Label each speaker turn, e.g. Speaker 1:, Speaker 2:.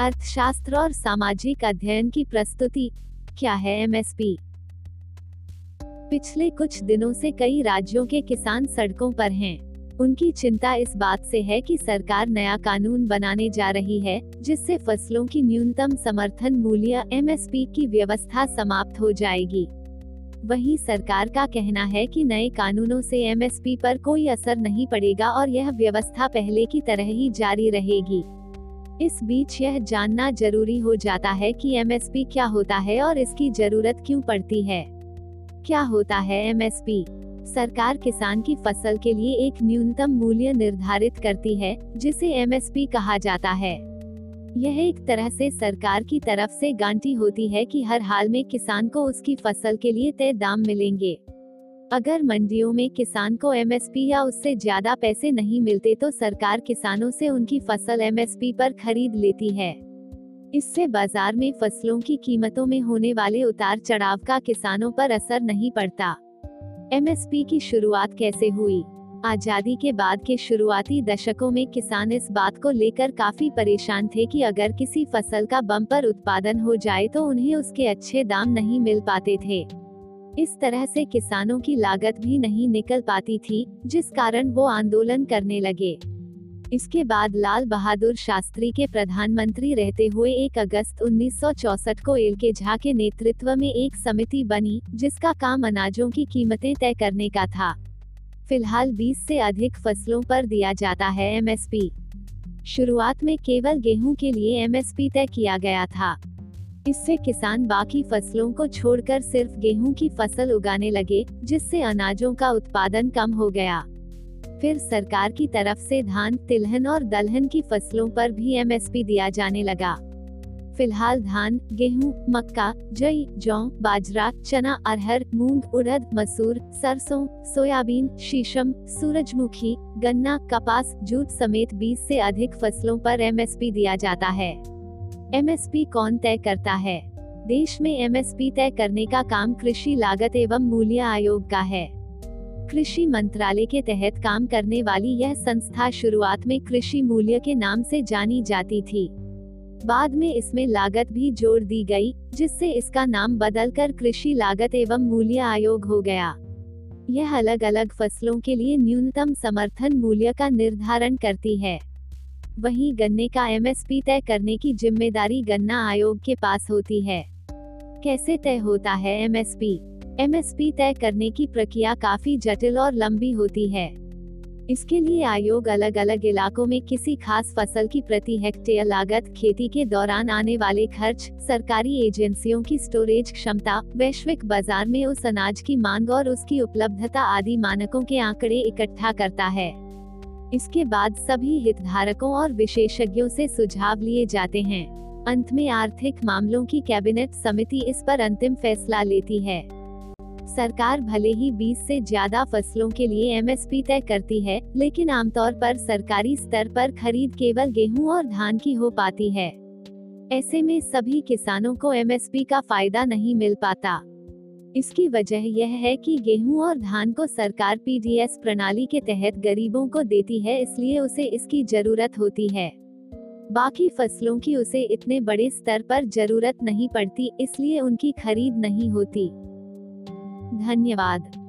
Speaker 1: अर्थशास्त्र और सामाजिक अध्ययन की प्रस्तुति क्या है एमएसपी पिछले कुछ दिनों से कई राज्यों के किसान सड़कों पर हैं। उनकी चिंता इस बात से है कि सरकार नया कानून बनाने जा रही है, जिससे फ़सलों की न्यूनतम समर्थन मूल्य एमएसपी की व्यवस्था समाप्त हो जाएगी। वहीं सरकार का कहना है कि नए कानूनों से एमएसपी पर कोई असर नहीं पड़ेगा और यह व्यवस्था पहले की तरह ही जारी रहेगी। इस बीच यह जानना ज़रूरी हो जाता है कि एमएसपी क्या होता है और इसकी ज़रूरत क्यों पड़ती है। क्या होता है एमएसपी सरकार किसान की फ़सल के लिए एक न्यूनतम मूल्य निर्धारित करती है, जिसे एमएसपी कहा जाता है। यह एक तरह से सरकार की तरफ़ से गांटी होती है कि हर हाल में किसान को उसकी फ़सल के लिए तय दाम मिलेंगे। अगर मंडियों में किसान को एमएसपी या उससे ज़्यादा पैसे नहीं मिलते तो सरकार किसानों से उनकी फ़सल एमएसपी पर खरीद लेती है। इससे बाज़ार में फ़सलों की कीमतों में होने वाले उतार चढ़ाव का किसानों पर असर नहीं पड़ता। एमएसपी की शुरुआत कैसे हुई? आज़ादी के बाद के शुरुआती दशकों में किसान इस बात को लेकर काफ़ी परेशान थे कि अगर किसी फ़सल का बम्पर उत्पादन हो जाए तो उन्हें उसके अच्छे दाम नहीं मिल पाते थे। इस तरह से किसानों की लागत भी नहीं निकल पाती थी, जिस कारण वो आंदोलन करने लगे। इसके बाद लाल बहादुर शास्त्री के प्रधानमंत्री रहते हुए 1 अगस्त 1964 को एल के झा के नेतृत्व में एक समिति बनी, जिसका काम अनाजों की कीमतें तय करने का था। फ़िलहाल 20 से अधिक फ़सलों पर दिया जाता है एमएसपी। शुरुआत में केवल गेहूँ के लिए एमएसपी तय किया गया था। इससे किसान बाकी फ़सलों को छोड़कर सिर्फ़ गेहूँ की फ़सल उगाने लगे जिससे अनाजों का उत्पादन कम हो गया। फिर सरकार की तरफ़ से धान तिलहन और दलहन की फ़सलों पर भी एमएसपी दिया जाने लगा। फ़िलहाल धान गेहूँ, मक्का जई जौ बाजरा चना अरहर मूंग उड़द मसूर सरसों सोयाबीन शीशम सूरजमुखी गन्ना कपास जूट समेत 20 से अधिक फ़सलों पर एमएसपी दिया जाता है। एमएसपी कौन तय करता है? देश में एमएसपी तय करने का काम कृषि लागत एवं मूल्य आयोग का है। कृषि मंत्रालय के तहत काम करने वाली यह संस्था शुरुआत में कृषि मूल्य के नाम से जानी जाती थी। बाद में इसमें लागत भी जोड़ दी गई, जिससे इसका नाम बदलकर कृषि लागत एवं मूल्य आयोग हो गया। यह अलग अलग फ़सलों के लिए न्यूनतम समर्थन मूल्य का निर्धारण करती है। वहीं गन्ने का एमएसपी तय करने की ज़िम्मेदारी गन्ना आयोग के पास होती है। कैसे तय होता है एमएसपी एमएसपी तय करने की प्रक्रिया काफ़ी जटिल और लंबी होती है। इसके लिए आयोग अलग अलग इलाकों में किसी खास फ़सल की प्रति हेक्टेयर लागत, खेती के दौरान आने वाले खर्च, सरकारी एजेंसियों की स्टोरेज क्षमता, वैश्विक बाज़ार में उस अनाज की मांग और उसकी उपलब्धता आदि मानकों के आंकड़े इकट्ठा करता है। इसके बाद सभी हितधारकों और विशेषज्ञों से सुझाव लिए जाते हैं। अंत में आर्थिक मामलों की कैबिनेट समिति इस पर अंतिम फैसला लेती है। सरकार भले ही 20 से ज़्यादा फ़सलों के लिए एमएसपी तय करती है, लेकिन आमतौर पर सरकारी स्तर पर खरीद केवल गेहूँ और धान की हो पाती है। ऐसे में सभी किसानों को एमएसपी का फ़ायदा नहीं मिल पाता। इसकी वजह यह है कि गेहूँ और धान को सरकार पीडीएस प्रणाली के तहत गरीबों को देती है, इसलिए उसे इसकी ज़रूरत होती है। बाकी फ़सलों की उसे इतने बड़े स्तर पर ज़रूरत नहीं पड़ती, इसलिए उनकी खरीद नहीं होती। धन्यवाद।